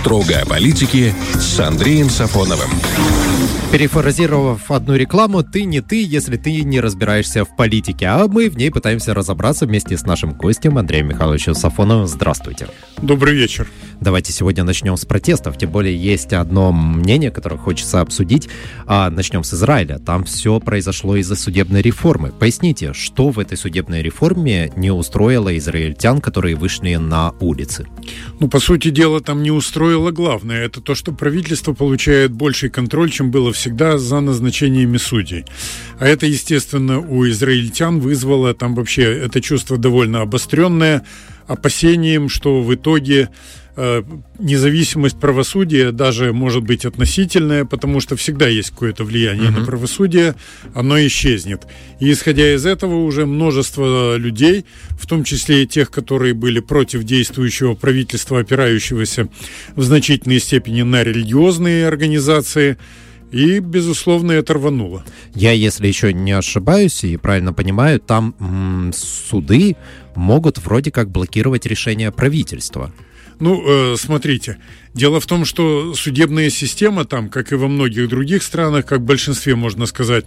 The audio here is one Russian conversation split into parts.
Строго о политике с Андреем Сафоновым. Перефразировав одну рекламу, ты не ты, если ты не разбираешься в политике, а мы в ней пытаемся разобраться вместе с нашим гостем Андреем Михайловичем Сафоновым. Здравствуйте. Добрый вечер. Давайте сегодня начнем с протестов. Тем более есть одно мнение, которое хочется обсудить. А, начнем с Израиля. Там все произошло из-за судебной реформы. Поясните, что в этой судебной реформе не устроило израильтян, которые вышли на улицы? Ну, по сути дела, там не устроило главное. Это то, что правительство получает больший контроль, чем было всегда за назначениями судей. А это, естественно, у израильтян вызвало там вообще это чувство довольно обостренное, опасением, что в итоге э, независимость правосудия даже может быть относительная, потому что всегда есть какое-то влияние uh-huh. на правосудие, оно исчезнет. И исходя из этого уже множество людей, в том числе и тех, которые были против действующего правительства, опирающегося в значительной степени на религиозные организации, и, безусловно, это рвануло. Я, если еще не ошибаюсь и правильно понимаю, там м- суды могут вроде как блокировать решение правительства. Ну, э, смотрите, дело в том, что судебная система там, как и во многих других странах, как в большинстве можно сказать,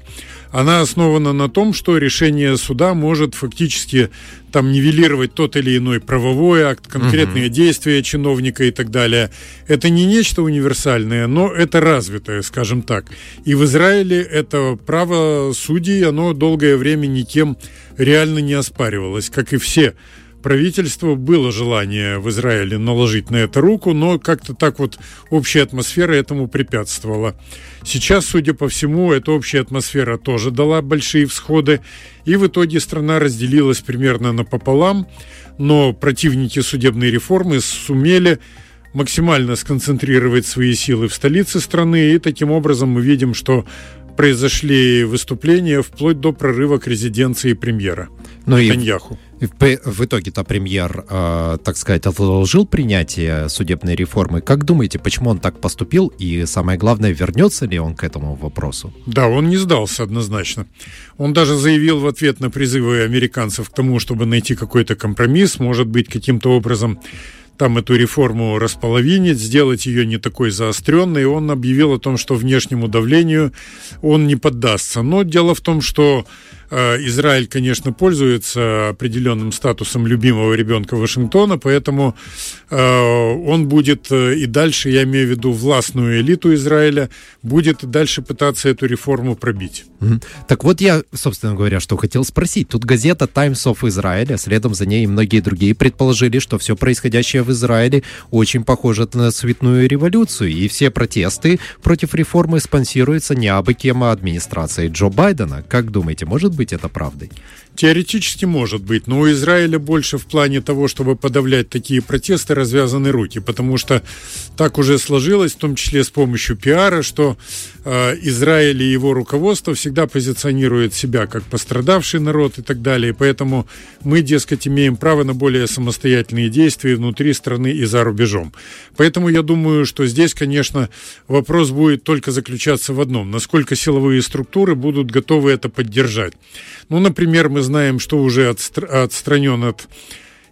она основана на том, что решение суда может фактически там нивелировать тот или иной правовой акт, конкретные угу. действия чиновника и так далее. Это не нечто универсальное, но это развитое, скажем так. И в Израиле это право судей, оно долгое время никем реально не оспаривалось, как и все правительству было желание в Израиле наложить на это руку, но как-то так вот общая атмосфера этому препятствовала. Сейчас, судя по всему, эта общая атмосфера тоже дала большие всходы, и в итоге страна разделилась примерно напополам, но противники судебной реформы сумели максимально сконцентрировать свои силы в столице страны, и таким образом мы видим, что произошли выступления вплоть до прорыва к резиденции премьера ну Нетаньяху. И в, итоге-то премьер, э, так сказать, отложил принятие судебной реформы. Как думаете, почему он так поступил? И самое главное, вернется ли он к этому вопросу? Да, он не сдался однозначно. Он даже заявил в ответ на призывы американцев к тому, чтобы найти какой-то компромисс, может быть, каким-то образом там эту реформу располовинить, сделать ее не такой заостренной. Он объявил о том, что внешнему давлению он не поддастся. Но дело в том, что Израиль, конечно, пользуется определенным статусом любимого ребенка Вашингтона, поэтому э, он будет э, и дальше, я имею в виду властную элиту Израиля, будет дальше пытаться эту реформу пробить. Так вот я, собственно говоря, что хотел спросить. Тут газета Times of Israel, а следом за ней и многие другие предположили, что все происходящее в Израиле очень похоже на цветную революцию, и все протесты против реформы спонсируются не абы кем, а администрацией Джо Байдена. Как думаете, может быть быть это правдой? Теоретически может быть, но у Израиля больше в плане того, чтобы подавлять такие протесты, развязаны руки, потому что так уже сложилось, в том числе с помощью пиара, что э, Израиль и его руководство всегда позиционирует себя как пострадавший народ и так далее, поэтому мы, дескать, имеем право на более самостоятельные действия внутри страны и за рубежом. Поэтому я думаю, что здесь, конечно, вопрос будет только заключаться в одном, насколько силовые структуры будут готовы это поддержать. Ну, например, мы знаем, что уже отстр- отстранен от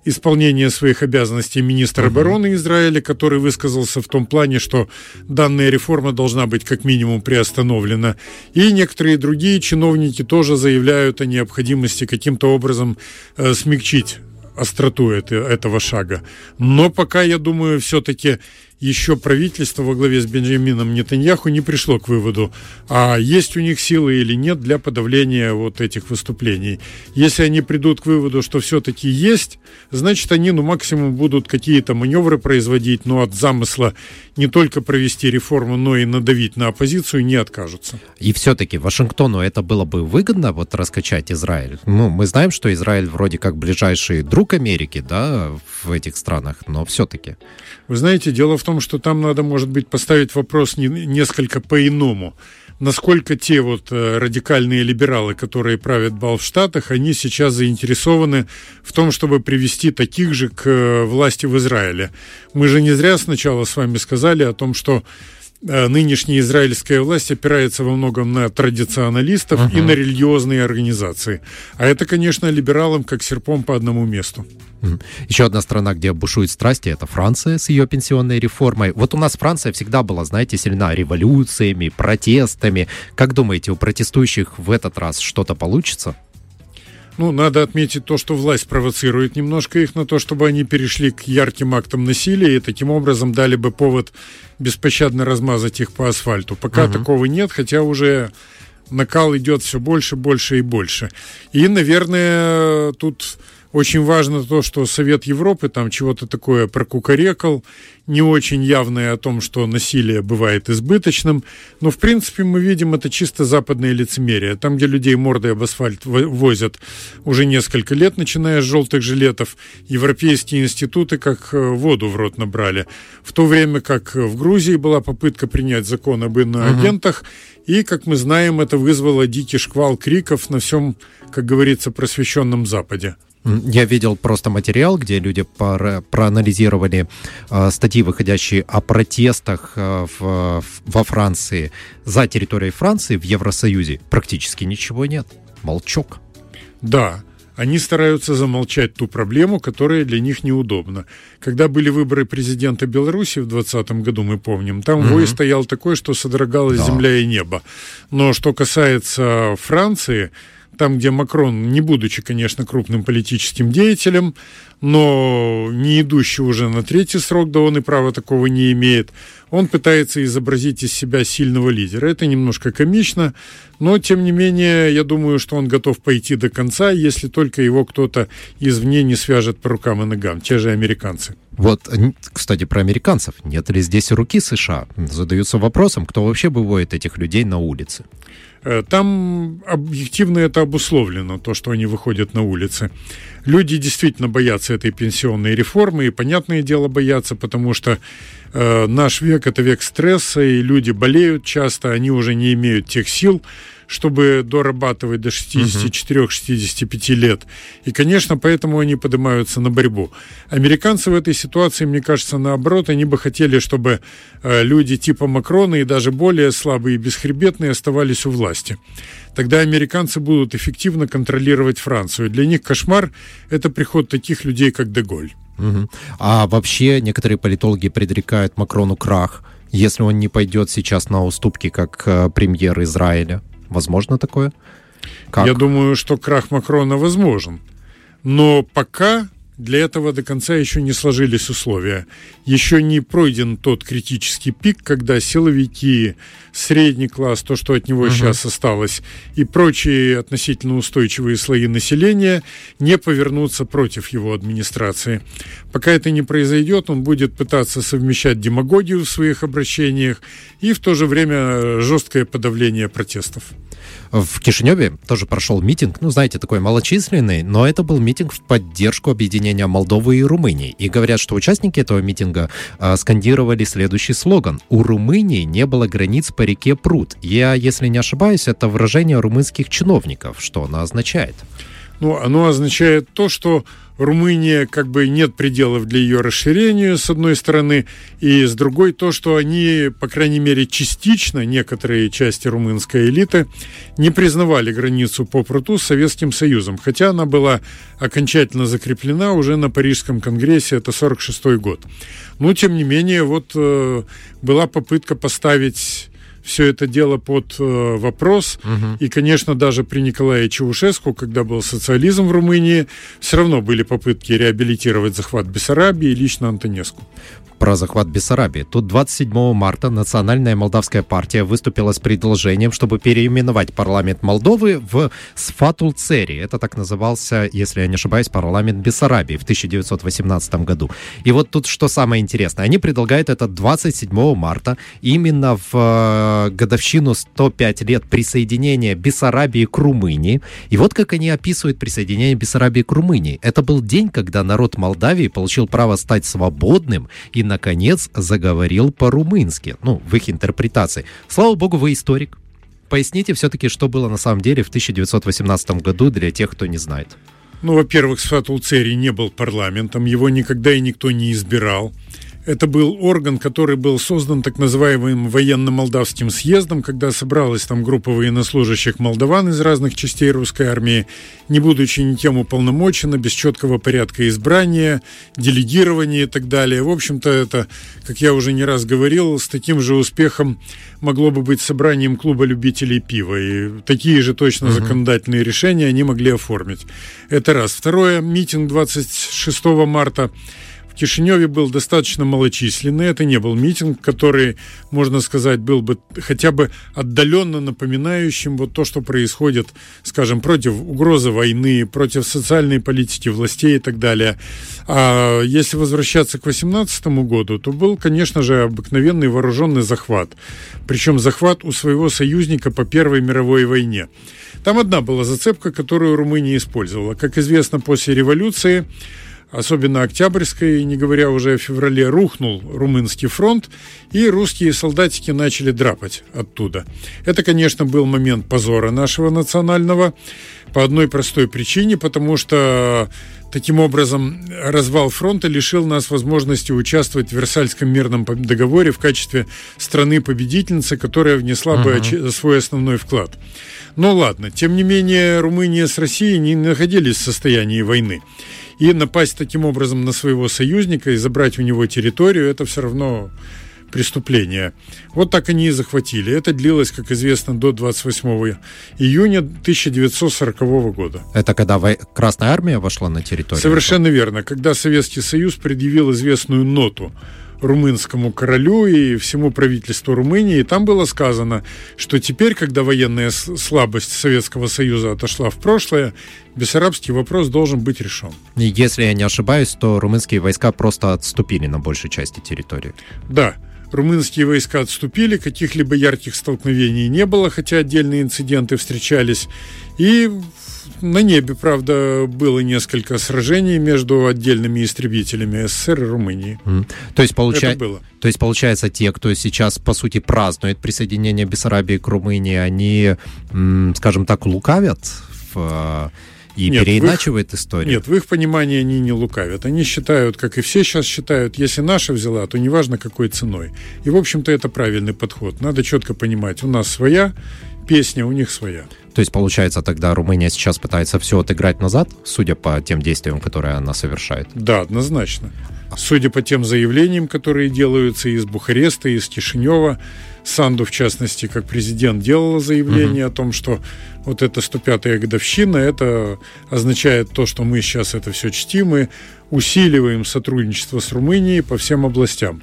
исполнения своих обязанностей министр обороны Израиля, который высказался в том плане, что данная реформа должна быть как минимум приостановлена. И некоторые другие чиновники тоже заявляют о необходимости каким-то образом э, смягчить остроту это, этого шага. Но пока, я думаю, все-таки еще правительство во главе с Бенджамином Нетаньяху не пришло к выводу, а есть у них силы или нет для подавления вот этих выступлений. Если они придут к выводу, что все-таки есть, значит, они, ну, максимум будут какие-то маневры производить, но от замысла не только провести реформу, но и надавить на оппозицию не откажутся. И все-таки Вашингтону это было бы выгодно, вот раскачать Израиль? Ну, мы знаем, что Израиль вроде как ближайший друг Америки, да, в этих странах, но все-таки. Вы знаете, дело в том, что там надо, может быть, поставить вопрос не, несколько по-иному. Насколько те вот э, радикальные либералы, которые правят бал в Штатах, они сейчас заинтересованы в том, чтобы привести таких же к э, власти в Израиле. Мы же не зря сначала с вами сказали о том, что нынешняя израильская власть опирается во многом на традиционалистов uh-huh. и на религиозные организации. А это, конечно, либералам как серпом по одному месту. Еще одна страна, где бушуют страсти, это Франция с ее пенсионной реформой. Вот у нас Франция всегда была, знаете, сильна революциями, протестами. Как думаете, у протестующих в этот раз что-то получится? Ну, надо отметить то, что власть провоцирует немножко их на то, чтобы они перешли к ярким актам насилия и таким образом дали бы повод беспощадно размазать их по асфальту. Пока угу. такого нет, хотя уже накал идет все больше, больше и больше. И, наверное, тут очень важно то, что Совет Европы там чего-то такое прокукарекал, не очень явное о том, что насилие бывает избыточным. Но, в принципе, мы видим это чисто западное лицемерие. Там, где людей мордой об асфальт возят уже несколько лет, начиная с желтых жилетов, европейские институты как э, воду в рот набрали. В то время как в Грузии была попытка принять закон об иноагентах, и, как мы знаем, это вызвало дикий шквал криков на всем, как говорится, просвещенном Западе. Я видел просто материал, где люди про проанализировали э, статьи, выходящие о протестах э, в, во Франции за территорией Франции в Евросоюзе. Практически ничего нет. Молчок. Да, они стараются замолчать ту проблему, которая для них неудобна. Когда были выборы президента Беларуси в 2020 году, мы помним, там вой стоял такой, что содрогалась да. земля и небо. Но что касается Франции, там, где Макрон, не будучи, конечно, крупным политическим деятелем, но не идущий уже на третий срок, да он и права такого не имеет, он пытается изобразить из себя сильного лидера. Это немножко комично, но, тем не менее, я думаю, что он готов пойти до конца, если только его кто-то извне не свяжет по рукам и ногам, те же американцы. Вот, кстати, про американцев. Нет ли здесь руки США? Задаются вопросом, кто вообще выводит этих людей на улицы. Э, там объективно это обусловлено, то, что они выходят на улицы. Люди действительно боятся этой пенсионной реформы, и, понятное дело, боятся, потому что э, наш век – это век стресса, и люди болеют часто, они уже не имеют тех сил, чтобы дорабатывать до 64-65 лет. И, конечно, поэтому они поднимаются на борьбу. Американцы в этой ситуации, мне кажется, наоборот, они бы хотели, чтобы э, люди типа Макрона и даже более слабые и бесхребетные оставались у власти. Тогда американцы будут эффективно контролировать Францию. Для них кошмар – это приход таких людей, как Деголь. Угу. А вообще некоторые политологи предрекают Макрону крах, если он не пойдет сейчас на уступки как э, премьер Израиля. Возможно такое? Как? Я думаю, что крах Макрона возможен. Но пока для этого до конца еще не сложились условия. Еще не пройден тот критический пик, когда силовики, средний класс, то, что от него угу. сейчас осталось, и прочие относительно устойчивые слои населения не повернутся против его администрации. Пока это не произойдет, он будет пытаться совмещать демагогию в своих обращениях и в то же время жесткое подавление протестов. В Кишиневе тоже прошел митинг, ну, знаете, такой малочисленный, но это был митинг в поддержку объединения Молдовы и Румынии. И говорят, что участники этого митинга э, скандировали следующий слоган. «У Румынии не было границ по реке Пруд». Я, если не ошибаюсь, это выражение румынских чиновников. Что оно означает? Ну, оно означает то, что Румыния как бы нет пределов для ее расширения, с одной стороны, и с другой то, что они, по крайней мере, частично, некоторые части румынской элиты, не признавали границу по пруту с Советским Союзом, хотя она была окончательно закреплена уже на Парижском конгрессе, это 46 год. Но, тем не менее, вот э, была попытка поставить все это дело под э, вопрос. Угу. И, конечно, даже при Николае Чаушеску, когда был социализм в Румынии, все равно были попытки реабилитировать захват Бессарабии и лично Антонеску про захват Бессарабии. Тут 27 марта Национальная молдавская партия выступила с предложением, чтобы переименовать парламент Молдовы в Сфатулцери. Это так назывался, если я не ошибаюсь, парламент Бессарабии в 1918 году. И вот тут что самое интересное. Они предлагают это 27 марта именно в э, годовщину 105 лет присоединения Бессарабии к Румынии. И вот как они описывают присоединение Бессарабии к Румынии. Это был день, когда народ Молдавии получил право стать свободным и наконец, заговорил по-румынски, ну, в их интерпретации. Слава богу, вы историк. Поясните все-таки, что было на самом деле в 1918 году для тех, кто не знает. Ну, во-первых, Сфатул Церий не был парламентом, его никогда и никто не избирал. Это был орган, который был создан так называемым военно-молдавским съездом, когда собралась там группа военнослужащих молдаван из разных частей русской армии, не будучи никем уполномочена, без четкого порядка избрания, делегирования и так далее. В общем-то, это, как я уже не раз говорил, с таким же успехом могло бы быть собранием клуба любителей пива. И такие же точно законодательные решения они могли оформить. Это раз. Второе, митинг 26 марта Кишиневе был достаточно малочисленный. Это не был митинг, который, можно сказать, был бы хотя бы отдаленно напоминающим вот то, что происходит, скажем, против угрозы войны, против социальной политики властей и так далее. А если возвращаться к 2018 году, то был, конечно же, обыкновенный вооруженный захват. Причем захват у своего союзника по Первой мировой войне. Там одна была зацепка, которую Румыния использовала. Как известно, после революции особенно Октябрьской, не говоря уже о феврале, рухнул румынский фронт, и русские солдатики начали драпать оттуда. Это, конечно, был момент позора нашего национального по одной простой причине, потому что Таким образом, развал фронта лишил нас возможности участвовать в Версальском мирном договоре в качестве страны-победительницы, которая внесла uh-huh. бы свой основной вклад. Но ладно, тем не менее, Румыния с Россией не находились в состоянии войны. И напасть таким образом на своего союзника и забрать у него территорию, это все равно преступление. Вот так они и захватили. Это длилось, как известно, до 28 июня 1940 года. Это когда Красная Армия вошла на территорию? Совершенно верно. Когда Советский Союз предъявил известную ноту румынскому королю и всему правительству Румынии. И там было сказано, что теперь, когда военная слабость Советского Союза отошла в прошлое, бессарабский вопрос должен быть решен. И если я не ошибаюсь, то румынские войска просто отступили на большей части территории. Да, румынские войска отступили, каких-либо ярких столкновений не было, хотя отдельные инциденты встречались. И на небе, правда, было несколько сражений между отдельными истребителями СССР и Румынии. Mm. То, есть, получа... Было. То есть, получается, те, кто сейчас, по сути, празднует присоединение Бессарабии к Румынии, они, скажем так, лукавят в и нет, переиначивает их, историю. Нет, в их понимании они не лукавят. Они считают, как и все сейчас считают, если наша взяла, то неважно какой ценой. И, в общем-то, это правильный подход. Надо четко понимать, у нас своя песня, у них своя. То есть, получается, тогда Румыния сейчас пытается все отыграть назад, судя по тем действиям, которые она совершает? Да, однозначно. Судя по тем заявлениям, которые делаются из Бухареста, из Кишинева, Санду, в частности, как президент делала заявление угу. о том, что вот эта 105-я годовщина, это означает то, что мы сейчас это все чтим и усиливаем сотрудничество с Румынией по всем областям.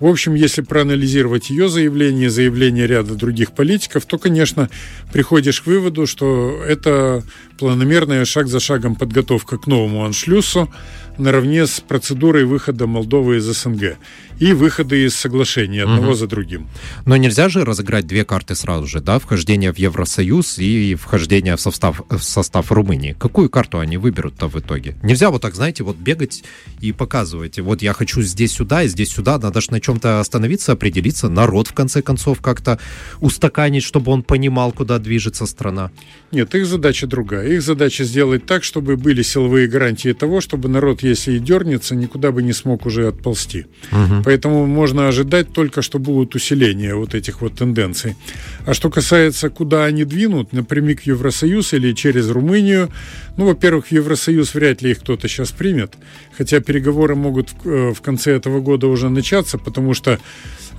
В общем, если проанализировать ее заявление, заявление ряда других политиков, то, конечно, приходишь к выводу, что это планомерная шаг за шагом подготовка к новому аншлюсу, наравне с процедурой выхода Молдовы из СНГ и выхода из соглашений одного угу. за другим. Но нельзя же разыграть две карты сразу же, да, вхождение в Евросоюз и вхождение в состав, в состав Румынии. Какую карту они выберут-то в итоге? Нельзя вот так, знаете, вот бегать и показывать, вот я хочу здесь сюда и здесь сюда, надо же на чем-то остановиться, определиться, народ в конце концов как-то устаканить, чтобы он понимал, куда движется страна. Нет, их задача другая. Их задача сделать так, чтобы были силовые гарантии того, чтобы народ, если и дернется, никуда бы не смог уже отползти. Угу. Поэтому можно ожидать только, что будут усиления вот этих вот тенденций. А что касается, куда они двинут, напрямик в Евросоюз или через Румынию, ну, во-первых, в Евросоюз вряд ли их кто-то сейчас примет, хотя переговоры могут в э, конце этого года уже начаться, потому что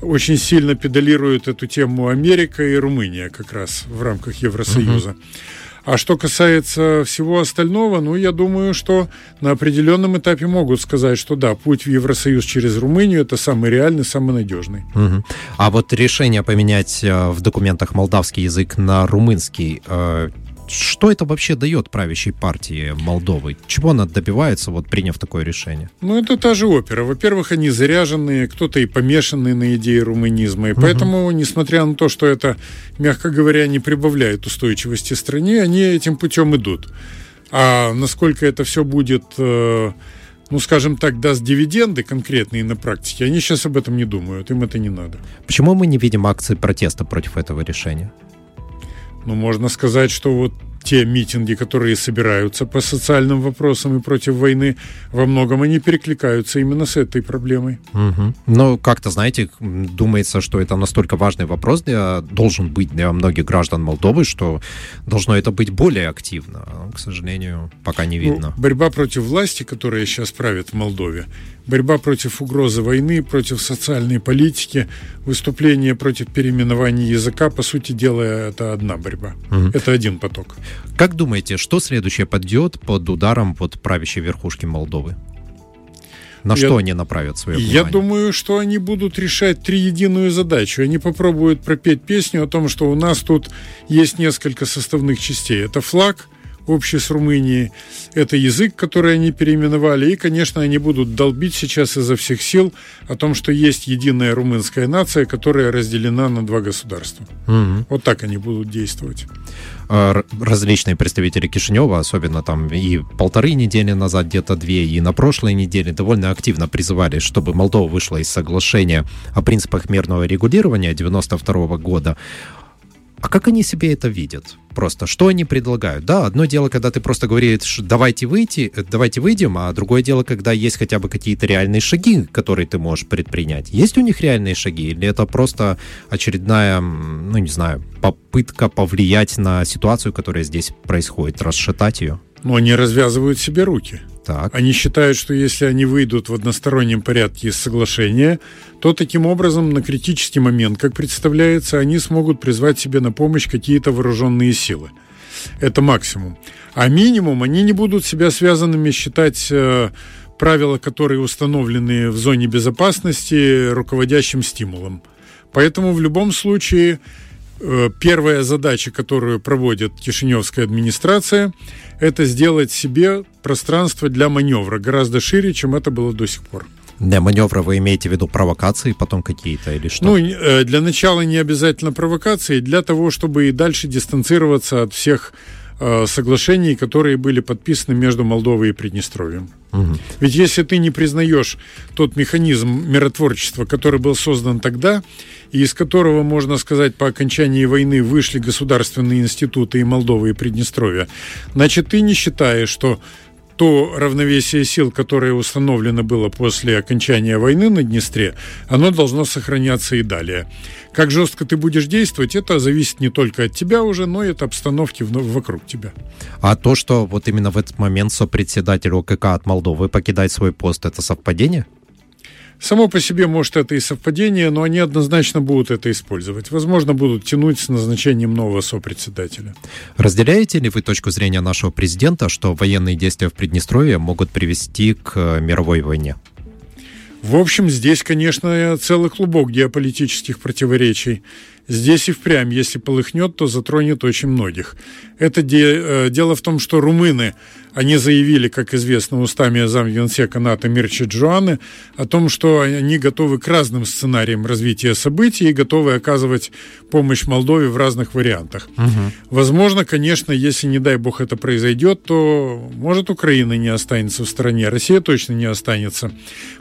очень сильно педалируют эту тему Америка и Румыния как раз в рамках Евросоюза. Uh-huh. А что касается всего остального, ну, я думаю, что на определенном этапе могут сказать, что да, путь в Евросоюз через Румынию это самый реальный, самый надежный. Угу. А вот решение поменять э, в документах молдавский язык на румынский, э, что это вообще дает правящей партии Молдовы? Чего она добивается, вот приняв такое решение? Ну, это та же опера. Во-первых, они заряженные, кто-то и помешанный на идее румынизма. И угу. поэтому, несмотря на то, что это, мягко говоря, не прибавляет устойчивости стране, они этим путем идут. А насколько это все будет э, ну, скажем так, даст дивиденды конкретные на практике, они сейчас об этом не думают, им это не надо. Почему мы не видим акции протеста против этого решения? Ну, можно сказать, что вот те митинги, которые собираются по социальным вопросам и против войны, во многом они перекликаются именно с этой проблемой. Угу. Ну, как-то, знаете, думается, что это настолько важный вопрос для, должен быть для многих граждан Молдовы, что должно это быть более активно. К сожалению, пока не ну, видно. Ну, борьба против власти, которая сейчас правит в Молдове, борьба против угрозы войны, против социальной политики, выступление против переименования языка, по сути дела, это одна борьба. Угу. Это один поток. Как думаете, что следующее подойдет под ударом под правящей верхушки Молдовы? На я, что они направят свое внимание? Я думаю, что они будут решать триединую задачу. Они попробуют пропеть песню о том, что у нас тут есть несколько составных частей. Это флаг, общий с Румынией. Это язык, который они переименовали. И, конечно, они будут долбить сейчас изо всех сил о том, что есть единая румынская нация, которая разделена на два государства. Угу. Вот так они будут действовать а, различные представители Кишинева, особенно там и полторы недели назад, где-то две, и на прошлой неделе довольно активно призывали, чтобы Молдова вышла из соглашения о принципах мирного регулирования 92 года. А как они себе это видят? Просто что они предлагают? Да, одно дело, когда ты просто говоришь, давайте выйти, э, давайте выйдем, а другое дело, когда есть хотя бы какие-то реальные шаги, которые ты можешь предпринять. Есть у них реальные шаги, или это просто очередная, ну не знаю, попытка повлиять на ситуацию, которая здесь происходит, расшатать ее? Но они развязывают себе руки. Так. Они считают, что если они выйдут в одностороннем порядке из соглашения, то таким образом на критический момент, как представляется, они смогут призвать себе на помощь какие-то вооруженные силы. Это максимум. А минимум они не будут себя связанными считать э, правила, которые установлены в зоне безопасности, руководящим стимулом. Поэтому в любом случае первая задача, которую проводит Кишиневская администрация, это сделать себе пространство для маневра гораздо шире, чем это было до сих пор. Для маневра вы имеете в виду провокации потом какие-то или что? Ну, э, для начала не обязательно провокации, для того, чтобы и дальше дистанцироваться от всех э, соглашений, которые были подписаны между Молдовой и Приднестровьем. Угу. Ведь если ты не признаешь тот механизм миротворчества, который был создан тогда, и из которого, можно сказать, по окончании войны вышли государственные институты и Молдовы, и Приднестровья, значит, ты не считаешь, что то равновесие сил, которое установлено было после окончания войны на Днестре, оно должно сохраняться и далее. Как жестко ты будешь действовать, это зависит не только от тебя уже, но и от обстановки вокруг тебя. А то, что вот именно в этот момент сопредседатель ОКК от Молдовы покидает свой пост, это совпадение? Само по себе, может, это и совпадение, но они однозначно будут это использовать. Возможно, будут тянуть с назначением нового сопредседателя. Разделяете ли вы точку зрения нашего президента, что военные действия в Приднестровье могут привести к мировой войне? В общем, здесь, конечно, целый клубок геополитических противоречий. Здесь и впрямь, если полыхнет, то затронет очень многих. Это де, э, дело в том, что румыны они заявили, как известно, устами замгенсека НАТО Мирча Джоаны о том, что они готовы к разным сценариям развития событий и готовы оказывать помощь Молдове в разных вариантах. Угу. Возможно, конечно, если, не дай бог, это произойдет, то, может, Украина не останется в стране, Россия точно не останется.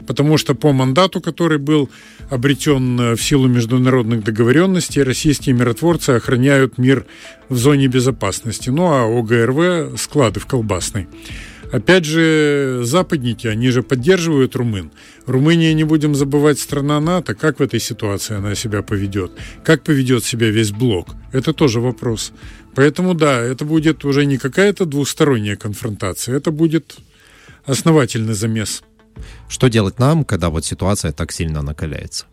Потому что по мандату, который был обретен в силу международных договоренностей, российские миротворцы охраняют мир в зоне безопасности. Ну а ОГРВ – склады в колбасной. Опять же, западники, они же поддерживают румын. Румыния, не будем забывать, страна НАТО. Как в этой ситуации она себя поведет? Как поведет себя весь блок? Это тоже вопрос. Поэтому, да, это будет уже не какая-то двусторонняя конфронтация, это будет основательный замес. Что делать нам, когда вот ситуация так сильно накаляется?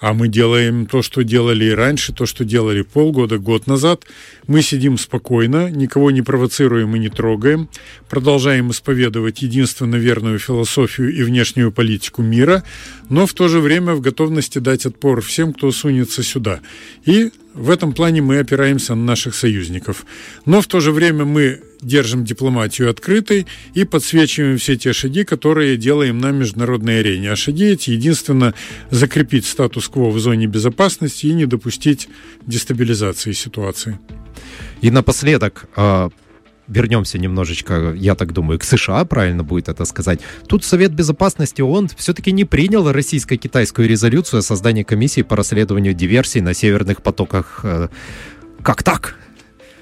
А мы делаем то, что делали и раньше, то, что делали полгода, год назад. Мы сидим спокойно, никого не провоцируем и не трогаем, продолжаем исповедовать единственно верную философию и внешнюю политику мира, но в то же время в готовности дать отпор всем, кто сунется сюда. И в этом плане мы опираемся на наших союзников. Но в то же время мы держим дипломатию открытой и подсвечиваем все те шаги, которые делаем на международной арене. А шаги эти единственно закрепить статус-кво в зоне безопасности и не допустить дестабилизации ситуации. И напоследок, а, вернемся немножечко, я так думаю, к США, правильно будет это сказать. Тут Совет Безопасности ООН все-таки не принял российско-китайскую резолюцию о создании комиссии по расследованию диверсий на северных потоках. Э, как так?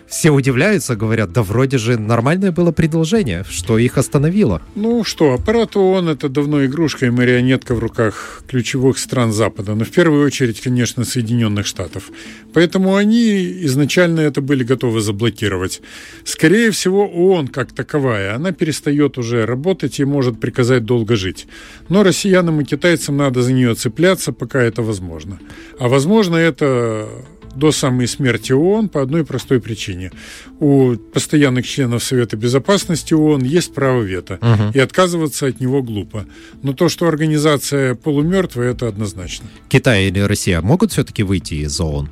Все удивляются, говорят, да вроде же нормальное было предложение, что их остановило. Ну что, аппарат ООН это давно игрушка и марионетка в руках ключевых стран Запада, но в первую очередь, конечно, Соединенных Штатов. Поэтому они изначально это были готовы заблокировать. Скорее всего, ООН как таковая, она перестает уже работать и может приказать долго жить. Но россиянам и китайцам надо за нее цепляться, пока это возможно. А возможно это до самой смерти ООН по одной простой причине. У постоянных членов Совета Безопасности ООН есть право вето, угу. и отказываться от него глупо. Но то, что организация полумертвая, это однозначно. Китай или Россия могут все-таки выйти из ООН?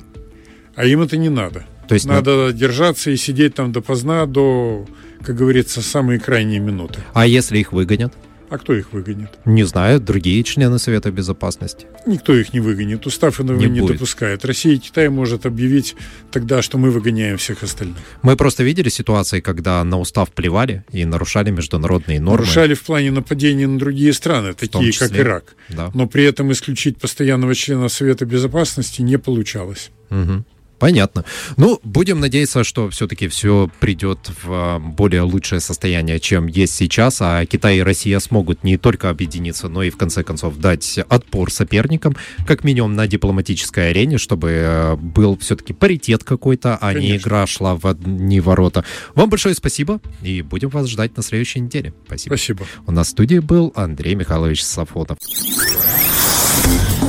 А им это не надо. То есть надо на... держаться и сидеть там допоздна до, как говорится, самые крайние минуты. А если их выгонят? А кто их выгонит? Не знаю, другие члены Совета Безопасности. Никто их не выгонит. Устав этого не, не допускает. Россия и Китай может объявить тогда, что мы выгоняем всех остальных. Мы просто видели ситуации, когда на устав плевали и нарушали международные нормы. Нарушали в плане нападения на другие страны, такие как Ирак. Да. Но при этом исключить постоянного члена Совета Безопасности не получалось. Угу. Понятно. Ну, будем надеяться, что все-таки все придет в а, более лучшее состояние, чем есть сейчас, а Китай и Россия смогут не только объединиться, но и в конце концов дать отпор соперникам, как минимум на дипломатической арене, чтобы а, был все-таки паритет какой-то, а Конечно. не игра шла в одни ворота. Вам большое спасибо, и будем вас ждать на следующей неделе. Спасибо. Спасибо. У нас в студии был Андрей Михайлович Сафонов.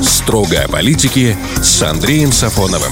Строго о политике с Андреем Сафоновым.